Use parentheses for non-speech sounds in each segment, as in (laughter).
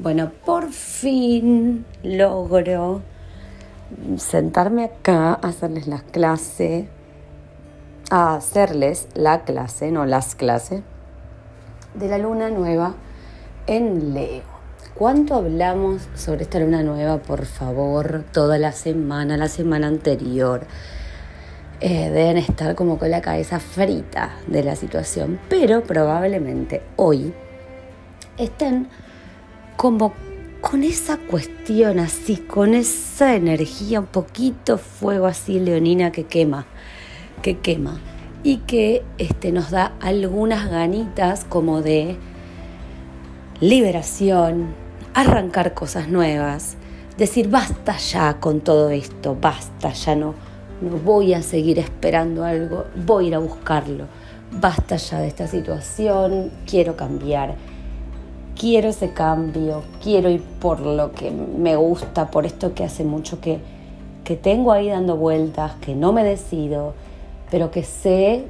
Bueno, por fin logro sentarme acá a hacerles la clase, a hacerles la clase, no las clases, de la luna nueva en Leo. ¿Cuánto hablamos sobre esta luna nueva, por favor? Toda la semana, la semana anterior. Eh, deben estar como con la cabeza frita de la situación, pero probablemente hoy estén como con esa cuestión así, con esa energía, un poquito fuego así leonina que quema, que quema. Y que este, nos da algunas ganitas como de liberación, arrancar cosas nuevas, decir basta ya con todo esto, basta, ya no, no voy a seguir esperando algo, voy a ir a buscarlo, basta ya de esta situación, quiero cambiar quiero ese cambio, quiero ir por lo que me gusta, por esto que hace mucho que, que tengo ahí dando vueltas, que no me decido, pero que sé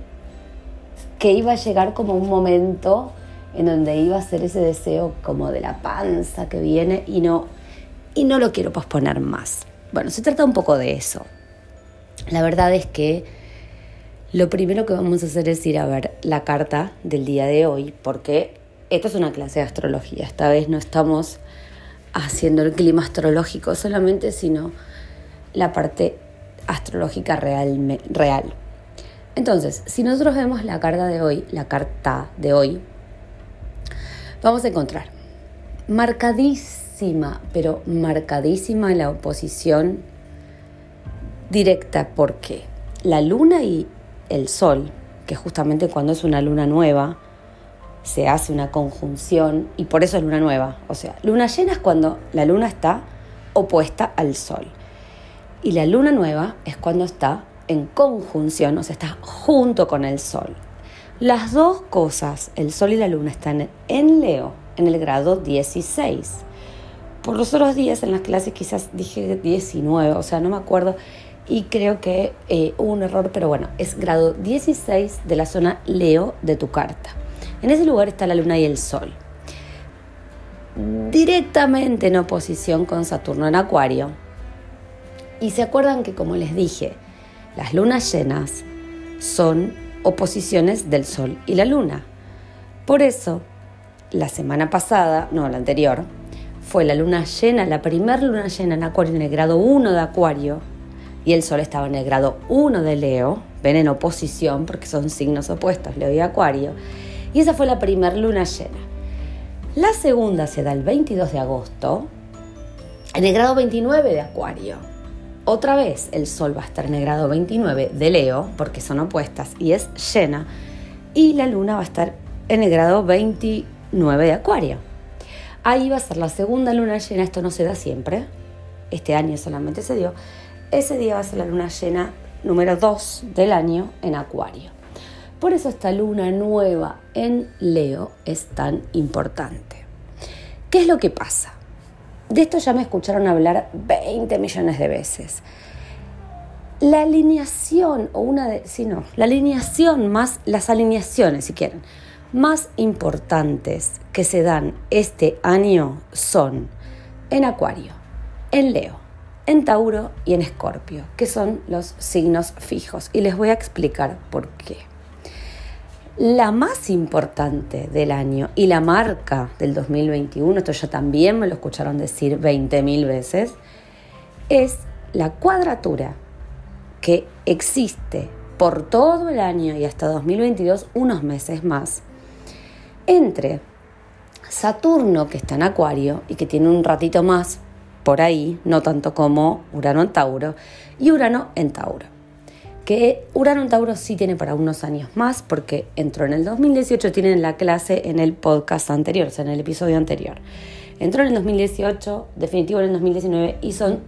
que iba a llegar como un momento en donde iba a ser ese deseo como de la panza que viene y no, y no lo quiero posponer más. Bueno, se trata un poco de eso. La verdad es que lo primero que vamos a hacer es ir a ver la carta del día de hoy, porque esta es una clase de astrología. Esta vez no estamos haciendo el clima astrológico solamente, sino la parte astrológica real. real. Entonces, si nosotros vemos la carta de hoy, la carta de hoy, vamos a encontrar marcadísima, pero marcadísima la oposición directa porque la luna y el sol, que justamente cuando es una luna nueva, se hace una conjunción y por eso es luna nueva. O sea, luna llena es cuando la luna está opuesta al sol. Y la luna nueva es cuando está en conjunción, o sea, está junto con el sol. Las dos cosas, el sol y la luna, están en Leo, en el grado 16. Por los otros días en las clases quizás dije 19, o sea, no me acuerdo. Y creo que eh, hubo un error, pero bueno, es grado 16 de la zona Leo de tu carta. En ese lugar está la luna y el sol. Directamente en oposición con Saturno en Acuario. Y se acuerdan que, como les dije, las lunas llenas son oposiciones del sol y la luna. Por eso, la semana pasada, no, la anterior, fue la luna llena, la primera luna llena en Acuario en el grado 1 de Acuario y el Sol estaba en el grado 1 de Leo, ven en oposición porque son signos opuestos, Leo y Acuario, y esa fue la primera luna llena. La segunda se da el 22 de agosto en el grado 29 de Acuario. Otra vez el Sol va a estar en el grado 29 de Leo, porque son opuestas y es llena, y la Luna va a estar en el grado 29 de Acuario. Ahí va a ser la segunda luna llena, esto no se da siempre, este año solamente se dio. Ese día va a ser la luna llena número 2 del año en Acuario. Por eso esta luna nueva en Leo es tan importante. ¿Qué es lo que pasa? De esto ya me escucharon hablar 20 millones de veces. La alineación, o una de, si no, la alineación más, las alineaciones, si quieren, más importantes que se dan este año son en Acuario, en Leo, en Tauro y en Escorpio, que son los signos fijos. Y les voy a explicar por qué la más importante del año y la marca del 2021, esto ya también me lo escucharon decir 20.000 veces, es la cuadratura que existe por todo el año y hasta 2022, unos meses más, entre Saturno, que está en Acuario y que tiene un ratito más por ahí, no tanto como Urano en Tauro, y Urano en Tauro que Urano Tauro sí tiene para unos años más, porque entró en el 2018, tienen la clase en el podcast anterior, o sea, en el episodio anterior. Entró en el 2018, definitivo en el 2019, y son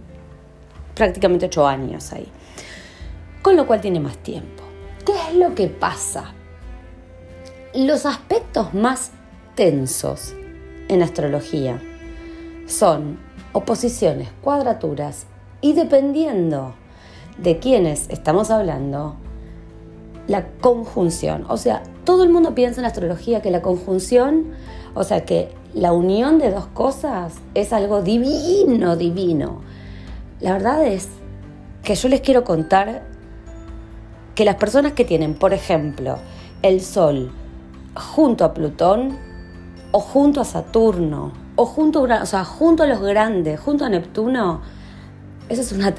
prácticamente ocho años ahí. Con lo cual tiene más tiempo. ¿Qué es lo que pasa? Los aspectos más tensos en astrología son oposiciones, cuadraturas y dependiendo de quienes estamos hablando, la conjunción. O sea, todo el mundo piensa en astrología que la conjunción, o sea, que la unión de dos cosas es algo divino, divino. La verdad es que yo les quiero contar que las personas que tienen, por ejemplo, el Sol junto a Plutón o junto a Saturno o junto a, o sea, junto a los grandes, junto a Neptuno, eso es una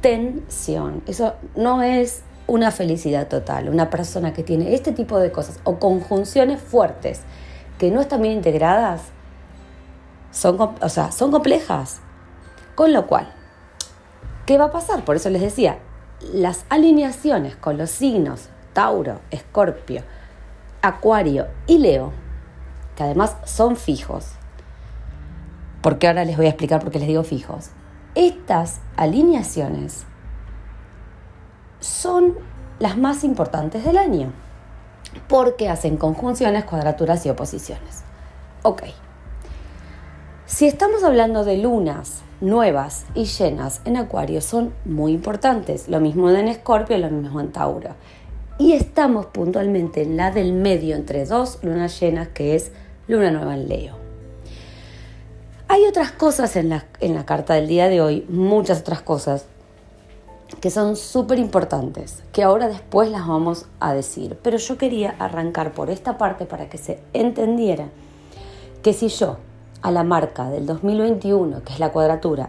tensión. Eso no es una felicidad total. Una persona que tiene este tipo de cosas o conjunciones fuertes que no están bien integradas son, o sea, son complejas. Con lo cual, ¿qué va a pasar? Por eso les decía, las alineaciones con los signos Tauro, Escorpio, Acuario y Leo, que además son fijos, porque ahora les voy a explicar por qué les digo fijos, estas alineaciones son las más importantes del año, porque hacen conjunciones, cuadraturas y oposiciones. Ok. Si estamos hablando de lunas nuevas y llenas en Acuario, son muy importantes. Lo mismo en Escorpio, lo mismo en Tauro. Y estamos puntualmente en la del medio entre dos lunas llenas, que es luna nueva en Leo. Hay otras cosas en la, en la carta del día de hoy, muchas otras cosas, que son súper importantes, que ahora después las vamos a decir. Pero yo quería arrancar por esta parte para que se entendiera que si yo a la marca del 2021, que es la cuadratura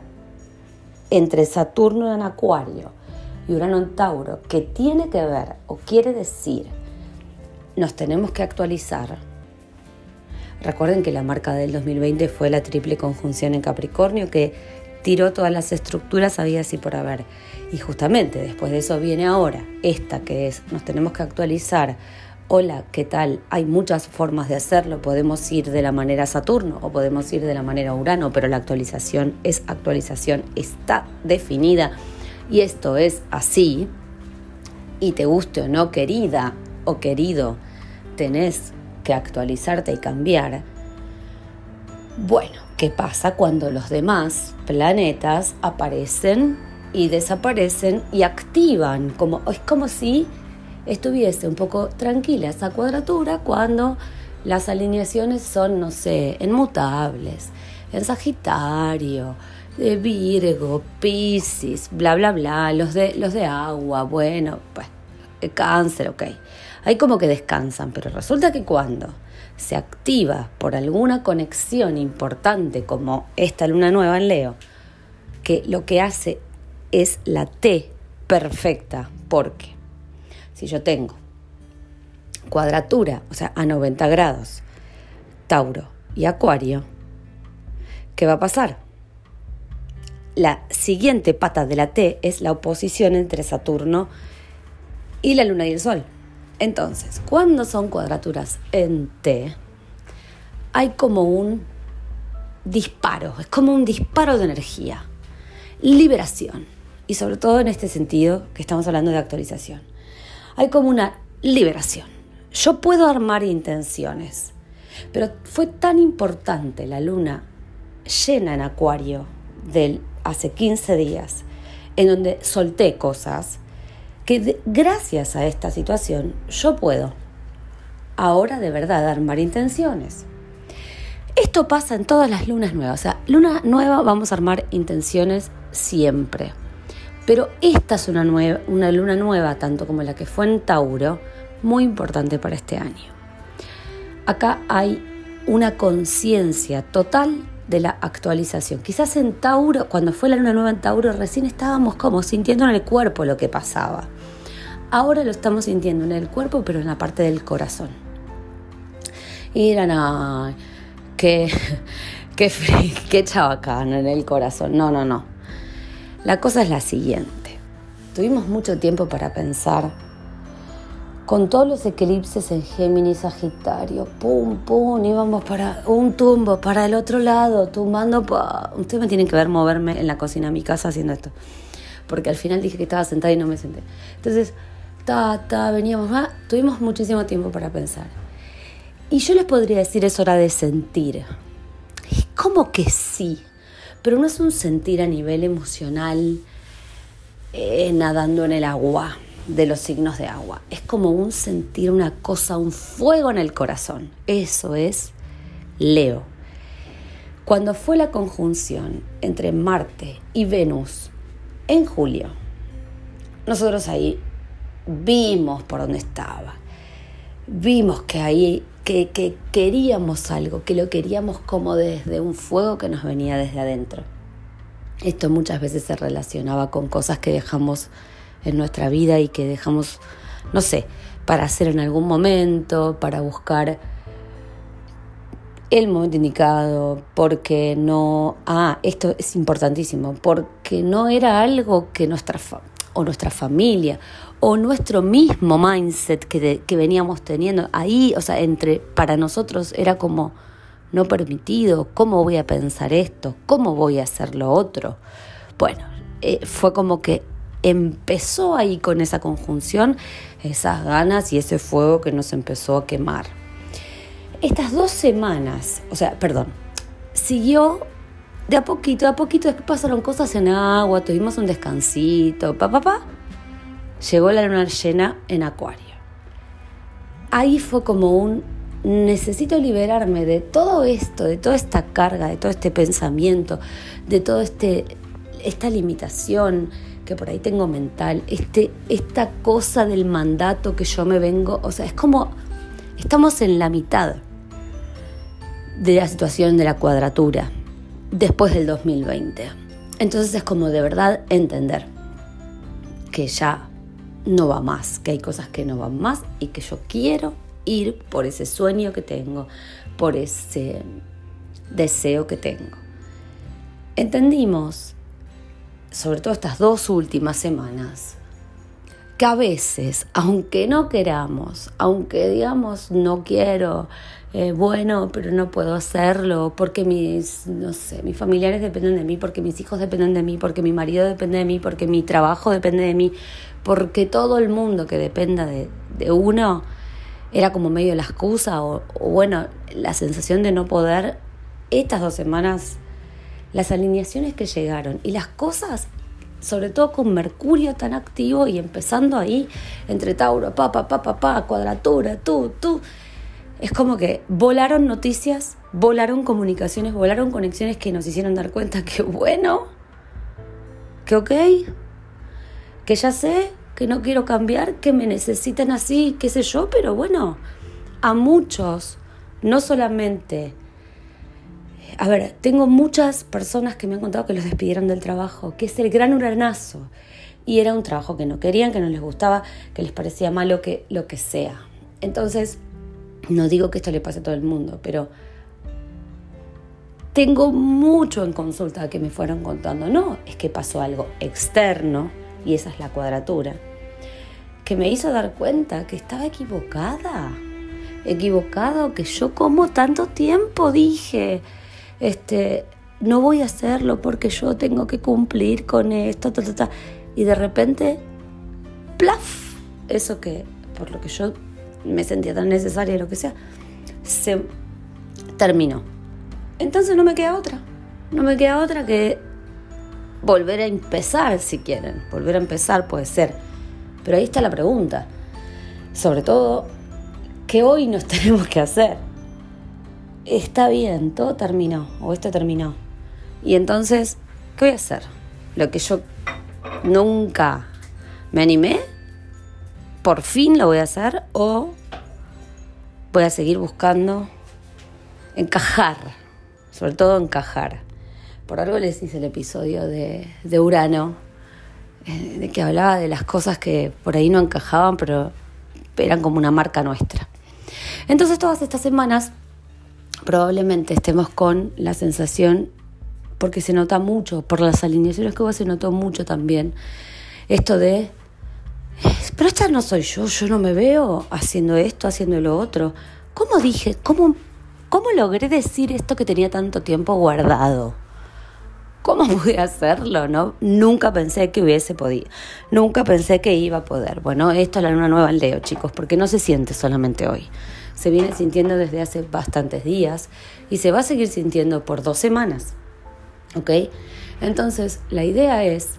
entre Saturno en Acuario y Urano en Tauro, que tiene que ver o quiere decir, nos tenemos que actualizar. Recuerden que la marca del 2020 fue la triple conjunción en Capricornio que tiró todas las estructuras había así por haber. Y justamente después de eso viene ahora esta que es, nos tenemos que actualizar hola, ¿qué tal? Hay muchas formas de hacerlo, podemos ir de la manera Saturno o podemos ir de la manera Urano, pero la actualización es actualización, está definida y esto es así, y te guste o no, querida o querido, tenés que actualizarte y cambiar. Bueno, ¿qué pasa cuando los demás planetas aparecen y desaparecen y activan? Como, es como si estuviese un poco tranquila esa cuadratura cuando las alineaciones son, no sé, enmutables, en Sagitario, de Virgo, Piscis, bla, bla, bla, los de, los de agua, bueno, pues, cáncer, ok. Hay como que descansan, pero resulta que cuando se activa por alguna conexión importante como esta luna nueva en Leo, que lo que hace es la T perfecta, porque si yo tengo cuadratura, o sea, a 90 grados, Tauro y Acuario, ¿qué va a pasar? La siguiente pata de la T es la oposición entre Saturno y la Luna y el Sol. Entonces, cuando son cuadraturas en T, hay como un disparo, es como un disparo de energía, liberación, y sobre todo en este sentido que estamos hablando de actualización. Hay como una liberación. Yo puedo armar intenciones, pero fue tan importante la luna llena en acuario del hace 15 días, en donde solté cosas, que gracias a esta situación yo puedo ahora de verdad armar intenciones. Esto pasa en todas las lunas nuevas. O sea, luna nueva vamos a armar intenciones siempre. Pero esta es una, nueva, una luna nueva, tanto como la que fue en Tauro, muy importante para este año. Acá hay una conciencia total de la actualización. Quizás en Tauro, cuando fue la luna nueva en Tauro, recién estábamos como sintiendo en el cuerpo lo que pasaba. Ahora lo estamos sintiendo en el cuerpo, pero en la parte del corazón. Y eran, ay, qué, (laughs) qué, (laughs) qué chabacán en el corazón. No, no, no. La cosa es la siguiente. Tuvimos mucho tiempo para pensar. Con todos los eclipses en Géminis, Sagitario, pum, pum, íbamos para un tumbo, para el otro lado, tumbando. Ustedes me tienen que ver moverme en la cocina de mi casa haciendo esto. Porque al final dije que estaba sentada y no me senté. Entonces, veníamos, ah, tuvimos muchísimo tiempo para pensar. Y yo les podría decir, es hora de sentir. Es como que sí pero no es un sentir a nivel emocional eh, nadando en el agua. de los signos de agua. Es como un sentir una cosa, un fuego en el corazón. Eso es Leo. Cuando fue la conjunción entre Marte y Venus en julio, nosotros ahí vimos por dónde estaba. Vimos que ahí que, que queríamos algo, que lo queríamos como desde un fuego que nos venía desde adentro. Esto muchas veces se relacionaba con cosas que dejamos en nuestra vida y que dejamos, no sé, para hacer en algún momento, para buscar el momento indicado, porque no, ah, esto es importantísimo, porque no era algo que nuestra, o nuestra familia, o nuestro mismo mindset que, que veníamos teniendo ahí, o sea, entre, para nosotros era como no permitido, ¿cómo voy a pensar esto? ¿Cómo voy a hacer lo otro? Bueno, eh, fue como que empezó ahí con esa conjunción, esas ganas y ese fuego que nos empezó a quemar. Estas dos semanas, o sea, perdón, siguió de a poquito, de a poquito, después pasaron cosas en agua, tuvimos un descansito, pa, pa, pa. Llegó la luna llena en Acuario. Ahí fue como un necesito liberarme de todo esto, de toda esta carga, de todo este pensamiento, de toda este, esta limitación que por ahí tengo mental, este, esta cosa del mandato que yo me vengo, o sea, es como estamos en la mitad de la situación de la cuadratura después del 2020. Entonces es como de verdad entender que ya no va más, que hay cosas que no van más y que yo quiero ir por ese sueño que tengo, por ese deseo que tengo. Entendimos, sobre todo estas dos últimas semanas, que a veces, aunque no queramos, aunque digamos no quiero, eh, bueno, pero no puedo hacerlo porque mis, no sé, mis familiares dependen de mí, porque mis hijos dependen de mí, porque mi marido depende de mí, porque mi trabajo depende de mí, porque todo el mundo que dependa de, de uno, era como medio la excusa o, bueno, la sensación de no poder, estas dos semanas, las alineaciones que llegaron y las cosas, sobre todo con Mercurio tan activo y empezando ahí entre Tauro, pa, pa, pa, pa, pa cuadratura, tú, tú, es como que volaron noticias, volaron comunicaciones, volaron conexiones que nos hicieron dar cuenta que bueno, que ok, que ya sé, que no quiero cambiar, que me necesitan así, qué sé yo, pero bueno, a muchos, no solamente... A ver, tengo muchas personas que me han contado que los despidieron del trabajo, que es el gran uranazo. Y era un trabajo que no querían, que no les gustaba, que les parecía malo, que lo que sea. Entonces, no digo que esto le pase a todo el mundo, pero tengo mucho en consulta que me fueron contando. No, es que pasó algo externo, y esa es la cuadratura que me hizo dar cuenta que estaba equivocada. Equivocado, que yo como tanto tiempo dije, este, no voy a hacerlo porque yo tengo que cumplir con esto, y de repente, plaf, eso que por lo que yo me sentía tan necesaria lo que sea, se terminó. Entonces no me queda otra, no me queda otra que volver a empezar si quieren, volver a empezar puede ser pero ahí está la pregunta. Sobre todo, ¿qué hoy nos (laughs) tenemos que hacer? Está bien, todo terminó, o esto terminó. Y entonces, ¿qué voy a hacer? Lo que yo nunca me animé, por fin lo voy a hacer, o voy a seguir buscando encajar, sobre todo encajar. Por algo les hice el episodio de, de Urano, eh, de que hablaba de las cosas que por ahí no encajaban, pero eran como una marca nuestra. Entonces todas estas semanas probablemente estemos con la sensación, porque se nota mucho, por las alineaciones que hubo se notó mucho también, esto de, pero esta no soy yo, yo no me veo haciendo esto, haciendo lo otro. ¿Cómo dije? ¿Cómo, cómo logré decir esto que tenía tanto tiempo guardado? ¿Cómo pude hacerlo? No? Nunca pensé que hubiese podido. Nunca pensé que iba a poder. Bueno, esto es la luna nueva en Leo, chicos, porque no se siente solamente hoy. Se viene sintiendo desde hace bastantes días y se va a seguir sintiendo por dos semanas. ¿Ok? Entonces, la idea es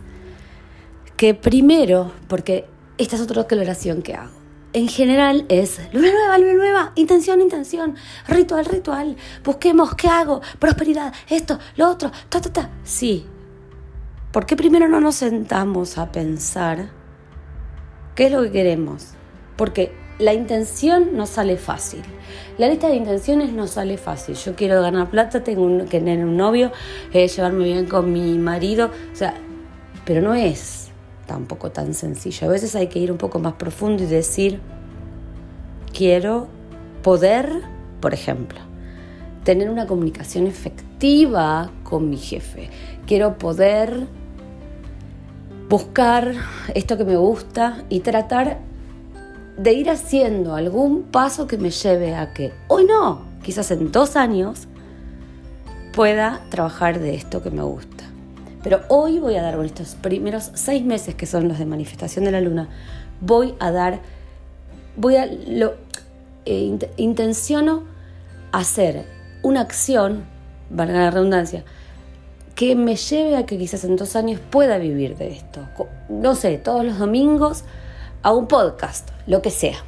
que primero, porque esta es otra declaración que hago. En general es luna nueva, luna nueva, intención, intención, ritual, ritual, busquemos qué hago, prosperidad, esto, lo otro, ta, ta, ta. Sí. ¿Por qué primero no nos sentamos a pensar qué es lo que queremos? Porque la intención no sale fácil. La lista de intenciones no sale fácil. Yo quiero ganar plata, tengo que tener un novio, eh, llevarme bien con mi marido, o sea, pero no es tampoco tan sencillo. A veces hay que ir un poco más profundo y decir, quiero poder, por ejemplo, tener una comunicación efectiva con mi jefe. Quiero poder buscar esto que me gusta y tratar de ir haciendo algún paso que me lleve a que hoy no, quizás en dos años, pueda trabajar de esto que me gusta. Pero hoy voy a dar, con estos primeros seis meses que son los de manifestación de la luna, voy a dar, voy a, lo, eh, intenciono hacer una acción, valga la redundancia, que me lleve a que quizás en dos años pueda vivir de esto. No sé, todos los domingos a un podcast, lo que sea,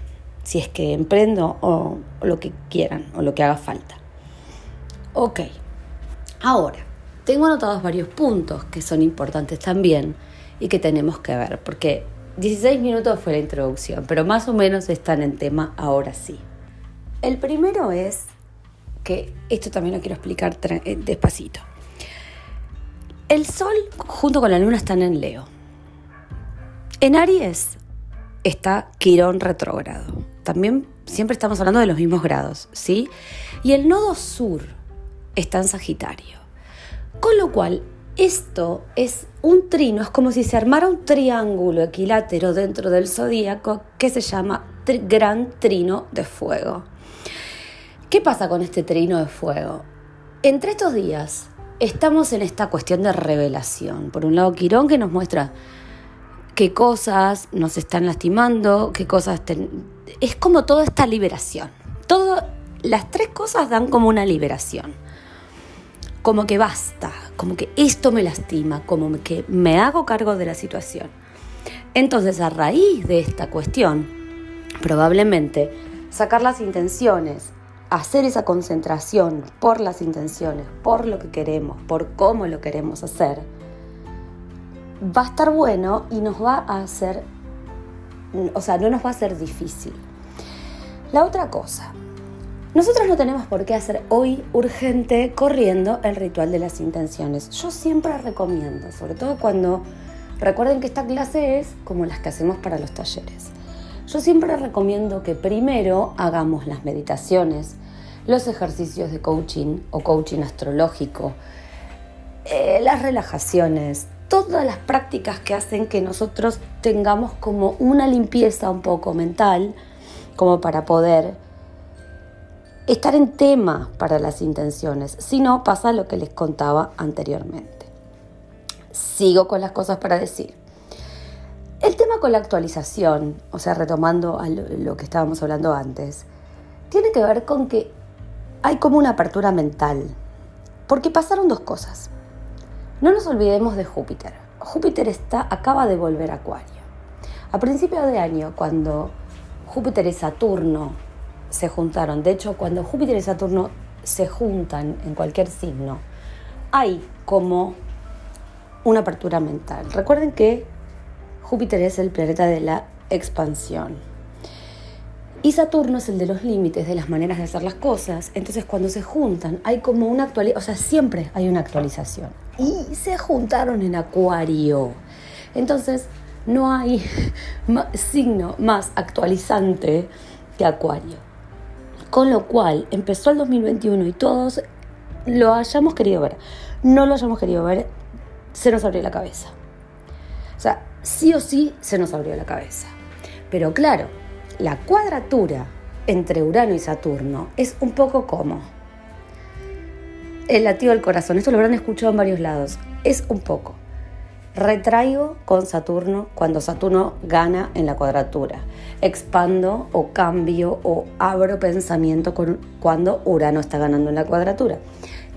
si es que emprendo o, o lo que quieran o lo que haga falta. Ok, ahora tengo anotados varios puntos que son importantes también y que tenemos que ver, porque 16 minutos fue la introducción, pero más o menos están en tema ahora sí. El primero es que esto también lo quiero explicar eh, despacito. El Sol junto con la Luna están en Leo. En Aries está Quirón retrógrado. También siempre estamos hablando de los mismos grados, ¿sí? Y el nodo sur está en Sagitario. Con lo cual, esto es un trino, es como si se armara un triángulo equilátero dentro del zodíaco que se llama Gran Trino de Fuego. ¿Qué pasa con este trino de fuego? Entre estos días estamos en esta cuestión de revelación. Por un lado, Quirón que nos muestra qué cosas nos están lastimando, qué cosas... Es como toda esta liberación. Todo, las tres cosas dan como una liberación como que basta, como que esto me lastima, como que me hago cargo de la situación. Entonces, a raíz de esta cuestión, probablemente sacar las intenciones, hacer esa concentración por las intenciones, por lo que queremos, por cómo lo queremos hacer, va a estar bueno y nos va a hacer, o sea, no nos va a ser difícil. La otra cosa, nosotros no tenemos por qué hacer hoy urgente corriendo el ritual de las intenciones. Yo siempre recomiendo, sobre todo cuando recuerden que esta clase es como las que hacemos para los talleres. Yo siempre recomiendo que primero hagamos las meditaciones, los ejercicios de coaching o coaching astrológico, eh, las relajaciones, todas las prácticas que hacen que nosotros tengamos como una limpieza un poco mental, como para poder estar en tema para las intenciones, si no pasa lo que les contaba anteriormente. Sigo con las cosas para decir. El tema con la actualización, o sea, retomando a lo que estábamos hablando antes, tiene que ver con que hay como una apertura mental, porque pasaron dos cosas. No nos olvidemos de Júpiter. Júpiter está, acaba de volver a Acuario. A principio de año, cuando Júpiter y Saturno se juntaron. De hecho, cuando Júpiter y Saturno se juntan en cualquier signo, hay como una apertura mental. Recuerden que Júpiter es el planeta de la expansión. Y Saturno es el de los límites, de las maneras de hacer las cosas. Entonces cuando se juntan hay como una actualización, o sea, siempre hay una actualización. Y se juntaron en Acuario. Entonces no hay (laughs) signo más actualizante que Acuario. Con lo cual empezó el 2021 y todos lo hayamos querido ver, no lo hayamos querido ver, se nos abrió la cabeza. O sea, sí o sí se nos abrió la cabeza. Pero claro, la cuadratura entre Urano y Saturno es un poco como el latido del corazón. Esto lo habrán escuchado en varios lados. Es un poco Retraigo con Saturno cuando Saturno gana en la cuadratura. Expando o cambio o abro pensamiento cuando Urano está ganando en la cuadratura.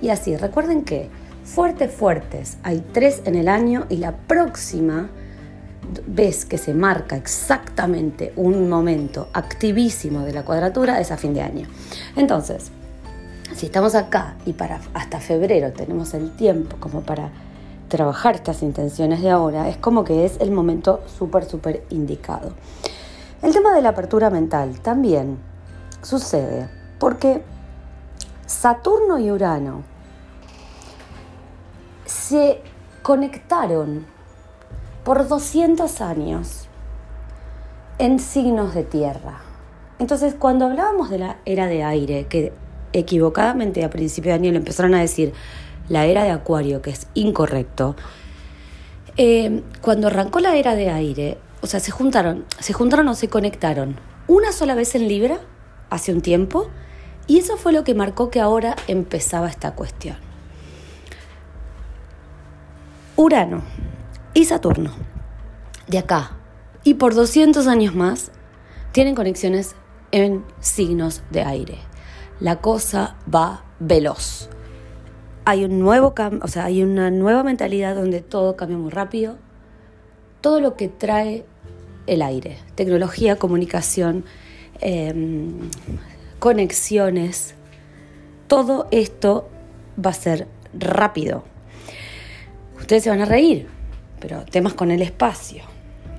Y así, recuerden que fuertes, fuertes, hay tres en el año y la próxima ves que se marca exactamente un momento activísimo de la cuadratura, es a fin de año. Entonces, si estamos acá y para hasta febrero tenemos el tiempo como para trabajar estas intenciones de ahora, es como que es el momento súper, súper indicado. El tema de la apertura mental también sucede porque Saturno y Urano se conectaron por 200 años en signos de tierra. Entonces, cuando hablábamos de la era de aire, que equivocadamente a principio de año le empezaron a decir la era de Acuario, que es incorrecto, eh, cuando arrancó la era de aire, o sea, se juntaron, se juntaron o se conectaron una sola vez en Libra, hace un tiempo, y eso fue lo que marcó que ahora empezaba esta cuestión. Urano y Saturno, de acá y por 200 años más, tienen conexiones en signos de aire. La cosa va veloz. Hay un nuevo o sea, hay una nueva mentalidad donde todo cambia muy rápido. Todo lo que trae el aire, tecnología, comunicación, em, conexiones, todo esto va a ser rápido. Ustedes se van a reír, pero temas con el espacio,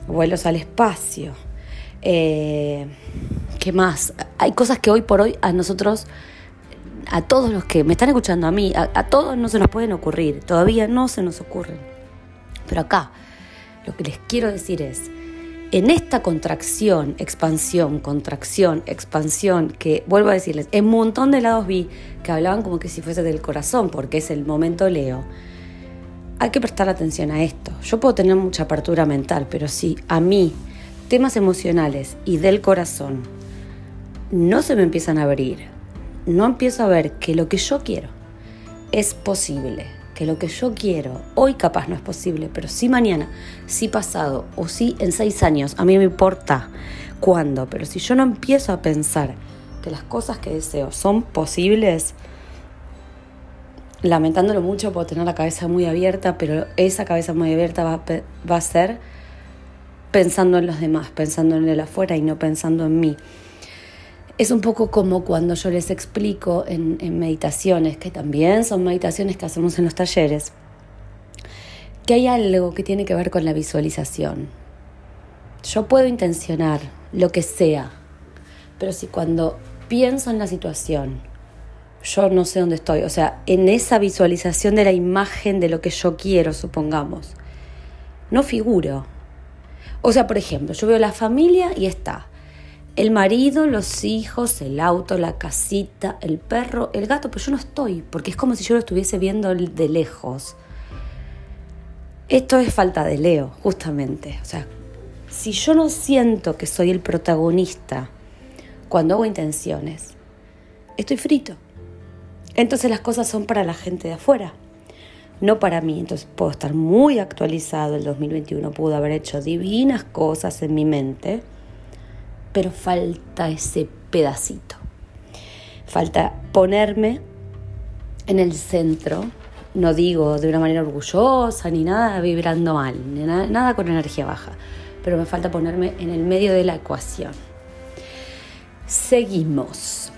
vuelos al espacio. Eh, ¿Qué más? Hay cosas que hoy por hoy a nosotros, a todos los que me están escuchando, a mí, a, todos no se nos pueden ocurrir, todavía no se nos ocurren. Pero acá, lo que les quiero decir es, en esta contracción, expansión, contracción, expansión, que vuelvo a decirles, en un montón de lados vi que hablaban como que si fuese del corazón, porque es el momento Leo hay que prestar atención a esto. Yo puedo tener mucha apertura mental, pero si a mí temas emocionales y del corazón no se me empiezan a abrir, no empiezo a ver que lo que yo quiero es posible, que lo que yo quiero hoy capaz no es posible, pero si mañana, si pasado o si en seis años, a mí me importa cuándo, pero si yo no empiezo a pensar que las cosas que deseo son posibles, lamentándolo mucho, puedo tener la cabeza muy abierta, pero esa cabeza muy abierta va, va a ser pensando en los demás, pensando en el afuera y no pensando en mí. Es un poco como cuando yo les explico en, meditaciones, que también son meditaciones que hacemos en los talleres, que hay algo que tiene que ver con la visualización. Yo puedo intencionar lo que sea, pero si cuando pienso en la situación, yo no sé dónde estoy. O sea, en esa visualización de la imagen de lo que yo quiero, supongamos, no figuro. O sea, por ejemplo, yo veo la familia y está el marido, los hijos, el auto, la casita, el perro, el gato, pero yo no estoy, porque es como si yo lo estuviese viendo de lejos. Esto es falta de Leo, justamente. O sea, si yo no siento que soy el protagonista cuando hago intenciones, estoy frito. Entonces las cosas son para la gente de afuera, no para mí. Entonces puedo estar muy actualizado. El 2021 pudo haber hecho divinas cosas en mi mente, pero falta ese pedacito. Falta ponerme en el centro. No digo de una manera orgullosa ni nada vibrando mal, nada, nada con energía baja, pero me falta ponerme en el medio de la ecuación. Seguimos.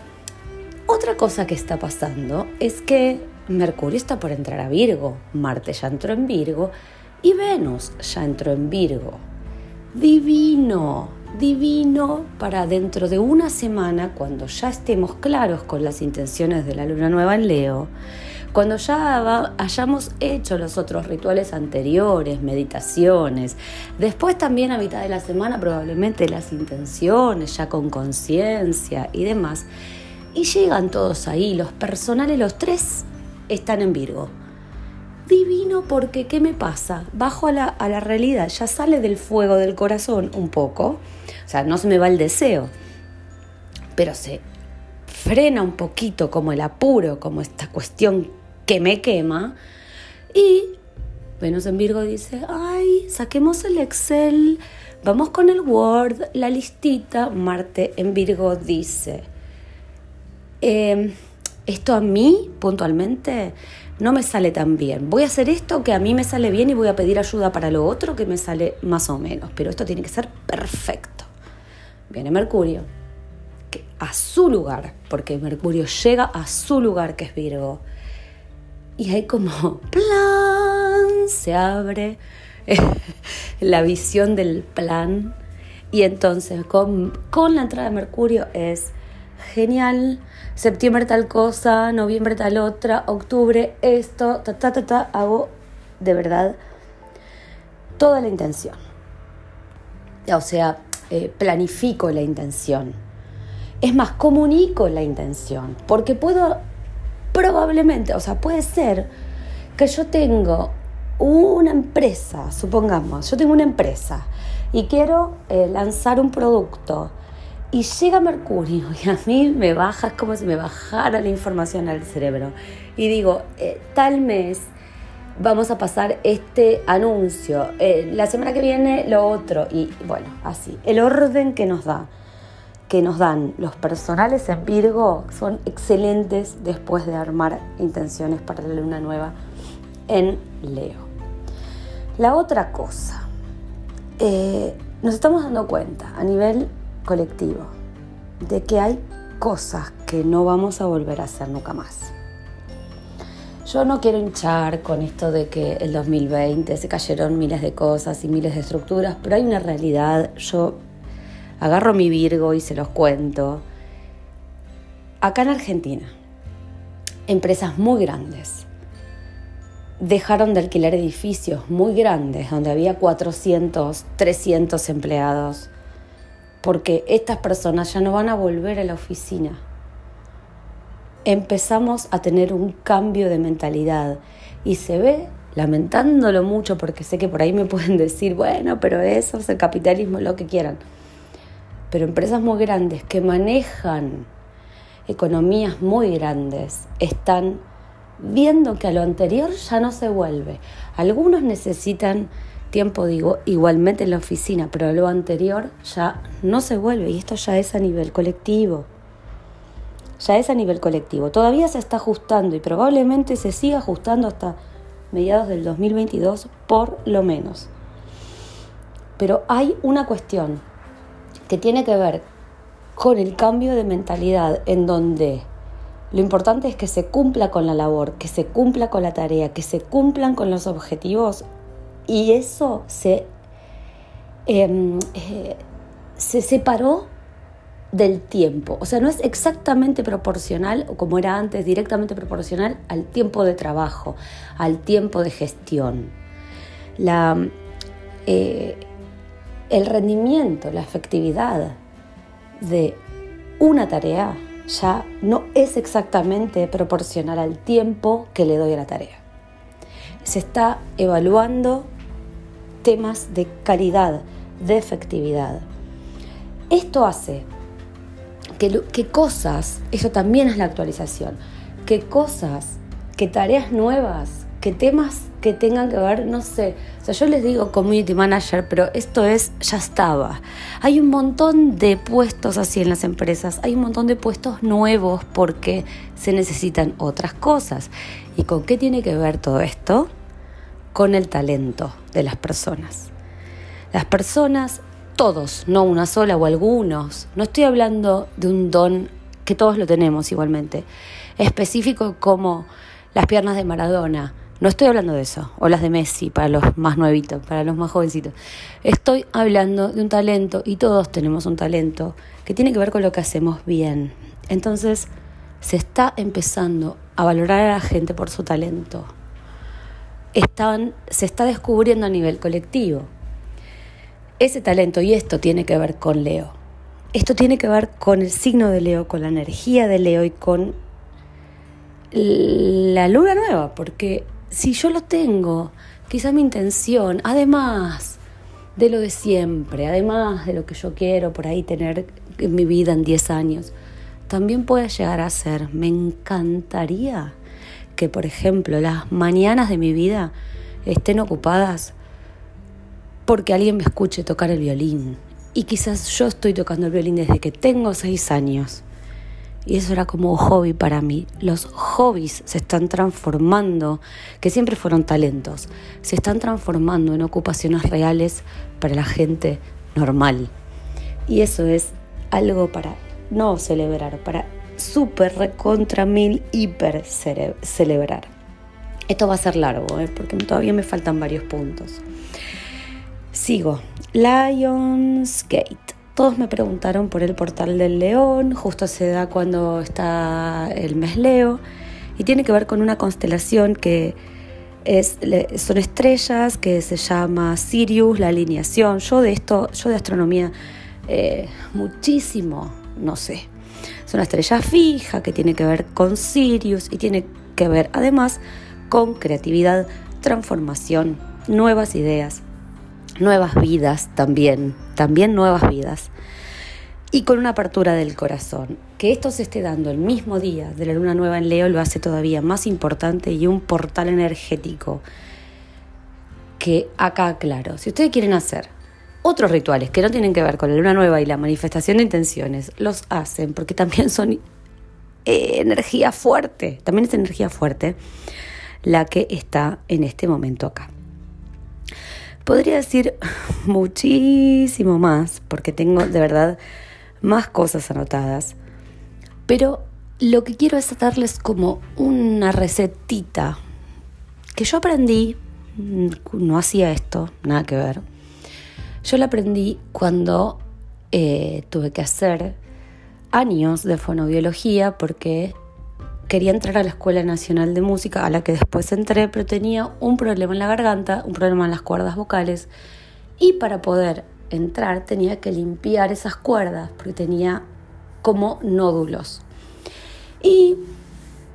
Otra cosa que está pasando es que Mercurio está por entrar a Virgo, Marte ya entró en Virgo y Venus ya entró en Virgo. Divino, divino para dentro de una semana, cuando ya estemos claros con las intenciones de la luna nueva en Leo, cuando ya hayamos hecho los otros rituales anteriores, meditaciones, después también a mitad de la semana probablemente las intenciones, ya con conciencia y demás, y llegan todos ahí, los personales, los tres están en Virgo. Divino porque, ¿qué me pasa? Bajo a la, realidad, ya sale del fuego del corazón un poco, o sea, no se me va el deseo, pero se frena un poquito como el apuro, como esta cuestión que me quema, y Venus en Virgo dice, ay, saquemos el Excel, vamos con el Word, la listita, Marte en Virgo dice, Em, esto a mí puntualmente no me sale tan bien. Voy a hacer esto que a mí me sale bien y voy a pedir ayuda para lo otro que me sale más o menos, pero esto tiene que ser perfecto. Viene Mercurio, que a su lugar, porque Mercurio llega a su lugar que es Virgo. Y hay como (laughs) plan, se abre (laughs) la visión del plan. Y entonces con, con la entrada de Mercurio es genial, septiembre tal cosa, noviembre tal otra, octubre esto, ta, ta, ta, ta, hago de verdad toda la intención. O sea, eh, planifico la intención. Es más, comunico la intención, porque puedo, probablemente, o sea, puede ser que yo tengo una empresa, supongamos, yo tengo una empresa y quiero eh, lanzar un producto y llega Mercurio (laughs) y a mí me baja, es como si me bajara la información al cerebro. Y digo, eh, tal mes vamos a pasar este anuncio, eh, la semana que viene lo otro. Y bueno, así. El orden que nos da, que nos dan los personales en Virgo son excelentes después de armar intenciones para la luna nueva en Leo. La otra cosa, eh, nos estamos dando cuenta a nivel colectivo, de que hay cosas que no vamos a volver a hacer nunca más. Yo no quiero hinchar con esto de que el 2020 se cayeron miles de cosas y miles de estructuras, pero hay una realidad, yo agarro mi Virgo y se los cuento. Acá en Argentina, empresas muy grandes dejaron de alquilar edificios muy grandes donde había 400, 300 empleados porque estas personas ya no van a volver a la oficina. Empezamos a tener un cambio de mentalidad y se ve, lamentándolo mucho, porque sé que por ahí me pueden (laughs) decir, bueno, pero eso es el capitalismo, lo que quieran. Pero empresas muy grandes que manejan economías muy grandes están viendo que a lo anterior ya no se vuelve. Algunos necesitan tiempo, digo, igualmente en la oficina, pero lo anterior ya no se vuelve y esto ya es a nivel colectivo. Ya es a nivel colectivo. Todavía se está ajustando y probablemente se siga ajustando hasta mediados del 2022 por lo menos. Pero hay una cuestión que tiene que ver con el cambio de mentalidad en donde lo importante es que se cumpla con la labor, que se cumpla con la tarea, que se cumplan con los objetivos y eso se, em, eh, se separó del tiempo. O sea, no es exactamente proporcional, o como era antes, directamente proporcional al tiempo de trabajo, al tiempo de gestión. La, eh, el rendimiento, la efectividad de una tarea ya no es exactamente proporcional al tiempo que le doy a la tarea. Se está evaluando temas de calidad, de efectividad. Esto hace que, cosas, eso también es la actualización, que cosas, que tareas nuevas, que temas que tengan que ver, no sé, o sea, yo les digo community manager, pero esto es, ya estaba. Hay un montón de puestos así en las empresas, hay un montón de puestos nuevos porque se necesitan otras cosas. ¿Y con qué tiene que ver todo esto? Con el talento de las personas. Las personas, todos, no una sola o algunos, no estoy hablando de un don que todos lo tenemos igualmente, específico como las piernas de Maradona, no estoy hablando de eso, o las de Messi para los más nuevitos, para los más jovencitos. Estoy hablando de un talento, y todos tenemos un talento, que tiene que ver con lo que hacemos bien. Entonces, se está empezando a valorar a la gente por su talento se está descubriendo a nivel colectivo. Ese talento y esto tiene que ver con Leo. Esto tiene que ver con el signo de Leo, con la energía de Leo y con la luna nueva, porque si yo lo tengo, quizá mi intención, además de lo de siempre, además de lo que yo quiero por ahí tener en mi vida en 10 años, también puede llegar a ser, me encantaría que, por ejemplo, las mañanas de mi vida estén ocupadas porque alguien me escuche tocar el violín. Y quizás yo estoy tocando el violín desde que tengo seis años. y eso era como hobby para mí. Los hobbies se están transformando, que siempre fueron talentos, se están transformando en ocupaciones reales para la gente normal. Y eso es algo para no celebrar, para súper recontra mil hiper celebrar. Esto va a ser largo, ¿eh? porque todavía me faltan varios puntos. Sigo. Lionsgate. Todos me preguntaron por el portal del león, justo se da cuando está el mes Leo, y tiene que ver con una constelación que es, son estrellas, que se llama Sirius, la alineación. Yo de esto, yo de astronomía, eh, muchísimo, no sé. Es una estrella fija que tiene que ver con Sirius y tiene que ver además con creatividad, transformación, nuevas ideas, nuevas vidas también, también nuevas vidas. Y con una apertura del corazón. Que esto se esté dando el mismo día de la luna nueva en Leo lo hace todavía más importante y un portal energético que acá, claro, si ustedes quieren hacer otros rituales que no tienen que ver con la luna nueva y la manifestación de intenciones, los hacen porque también son eh, energía fuerte, también es energía fuerte la que está en este momento acá. Podría decir (laughs) muchísimo más, porque tengo de verdad más cosas anotadas, pero lo que quiero es darles como una recetita que yo aprendí, no hacía esto, nada que ver. Yo la aprendí cuando eh, tuve que hacer años de fonobiología porque quería entrar a la Escuela Nacional de Música, a la que después entré, pero tenía un problema en la garganta, un problema en las cuerdas vocales, y para poder entrar tenía que limpiar esas cuerdas, porque tenía como nódulos. Y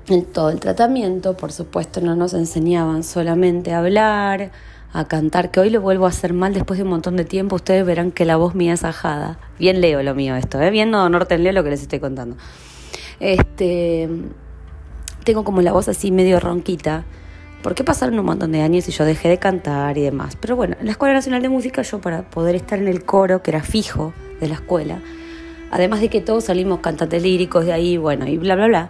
en todo el tratamiento, por supuesto, no nos enseñaban solamente a hablar, a cantar, que hoy lo vuelvo a hacer mal después de un montón de tiempo, ustedes verán que la voz mía es ajada. Bien leo lo mío esto, ¿eh? bien no norte leo lo que les estoy contando. Este, tengo como la voz así medio ronquita, porque pasaron un montón de años y yo dejé de cantar y demás. Pero bueno, en la Escuela Nacional de Música yo para poder estar en el coro, que era fijo de la escuela, además de que todos salimos cantantes líricos de ahí, bueno, y bla, bla, bla,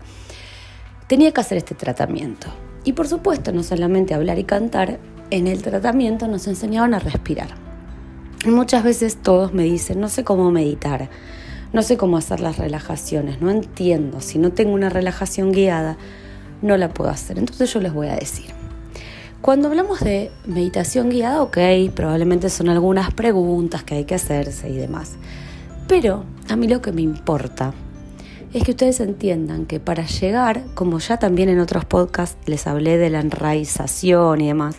tenía que hacer este tratamiento. Y por supuesto, no solamente hablar y cantar, en el tratamiento nos enseñaban a respirar. Y muchas veces todos me dicen, no sé cómo meditar, no sé cómo hacer las relajaciones, no entiendo, si no tengo una relajación guiada, no la puedo hacer. Entonces yo les voy a decir. Cuando hablamos de meditación guiada, ok, probablemente son algunas preguntas que hay que hacerse y demás. Pero a mí lo que me importa es que ustedes entiendan que para llegar, como ya también en otros podcasts les hablé de la enraización y demás,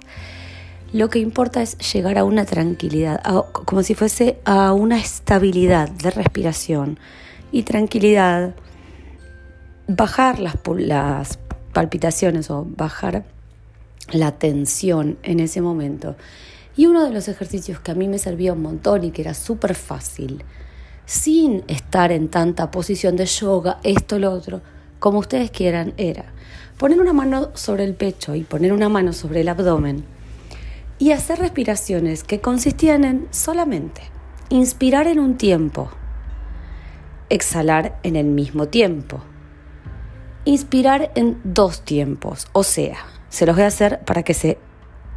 lo que importa es llegar a una tranquilidad, como si fuese a una estabilidad de respiración y tranquilidad, bajar las, palpitaciones o bajar la tensión en ese momento. Y uno de los ejercicios que a mí me servía un montón y que era súper fácil, sin estar en tanta posición de yoga, esto, lo otro, como ustedes quieran, era poner una mano sobre el pecho y poner una mano sobre el abdomen y hacer respiraciones que consistían en solamente inspirar en un tiempo, exhalar en el mismo tiempo inspirar en dos tiempos, o sea, se los voy a hacer para que se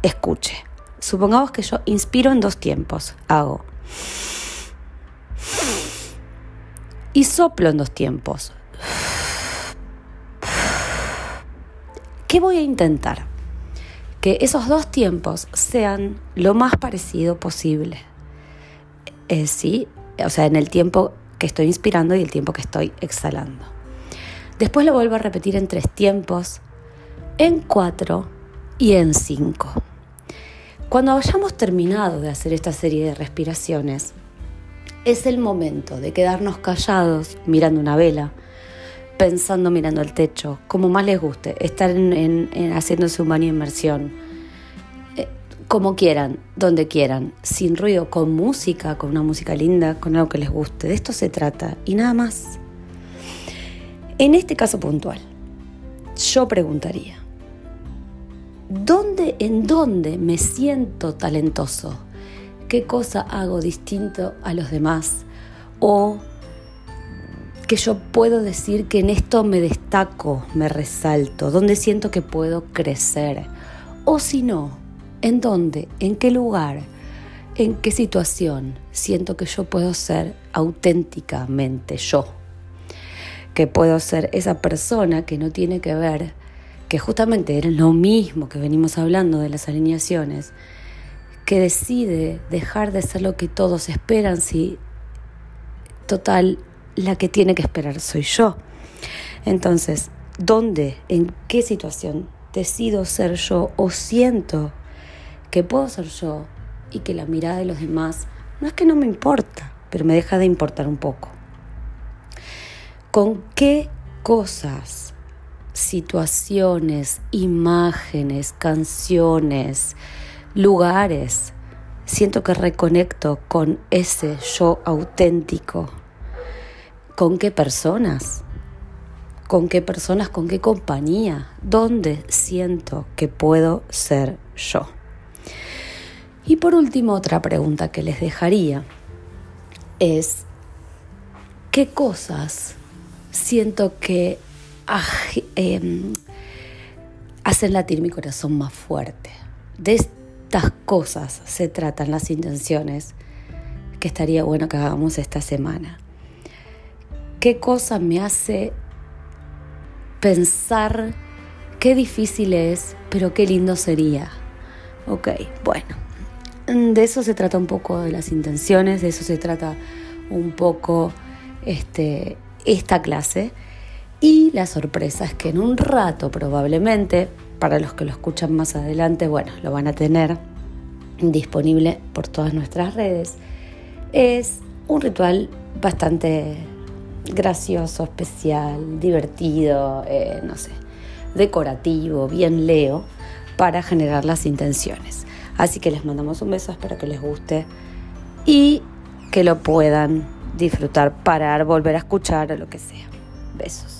escuche. Supongamos que yo inspiro en dos tiempos, hago. Y soplo en dos tiempos. ¿Qué voy a intentar? Que esos dos tiempos sean lo más parecido posible. Eh, sí, o sea, en el tiempo que estoy inspirando y el tiempo que estoy exhalando. Después lo vuelvo a repetir en tres tiempos, en cuatro y en cinco. Cuando hayamos terminado de hacer esta serie de respiraciones, es el momento de quedarnos callados mirando una vela, pensando mirando el techo, como más les guste, estar en, haciéndose un baño de inmersión, eh, como quieran, donde quieran, sin ruido, con música, con una música linda, con algo que les guste. De esto se trata y nada más. En este caso puntual, yo preguntaría, ¿dónde, en dónde me siento talentoso? ¿Qué cosa hago distinto a los demás? ¿O que yo puedo decir que en esto me destaco, me resalto, donde siento que puedo crecer. O si no, en dónde, en qué lugar, en qué situación siento que yo puedo ser auténticamente yo. Que puedo ser esa persona que no tiene que ver, que justamente era lo mismo que venimos hablando de las alineaciones, que decide dejar de ser lo que todos esperan si total la que tiene que esperar soy yo. Entonces, ¿dónde, en qué situación decido ser yo o siento que puedo ser yo y que la mirada de los demás no es que no me importa, pero me deja de importar un poco? ¿Con qué cosas, situaciones, imágenes, canciones, lugares siento que reconecto con ese yo auténtico? ¿Con qué personas? ¿Con qué personas? ¿Con qué compañía? ¿Dónde siento que puedo ser yo? Y por último, otra pregunta que les dejaría es, ¿qué cosas siento que em, hacen latir mi corazón más fuerte? De estas cosas se tratan las intenciones que estaría bueno que hagamos esta semana qué cosa me hace pensar qué difícil es, pero qué lindo sería. Ok, bueno, de eso se trata un poco de las intenciones, de eso se trata un poco este, esta clase. Y la sorpresa es que en un rato probablemente, para los que lo escuchan más adelante, bueno, lo van a tener disponible por todas nuestras redes. Es un ritual bastante gracioso, especial, divertido, eh, no sé, decorativo, bien leo, para generar las intenciones. Así que les mandamos un beso, espero que les guste y que lo puedan disfrutar, parar, volver a escuchar o lo que sea. Besos.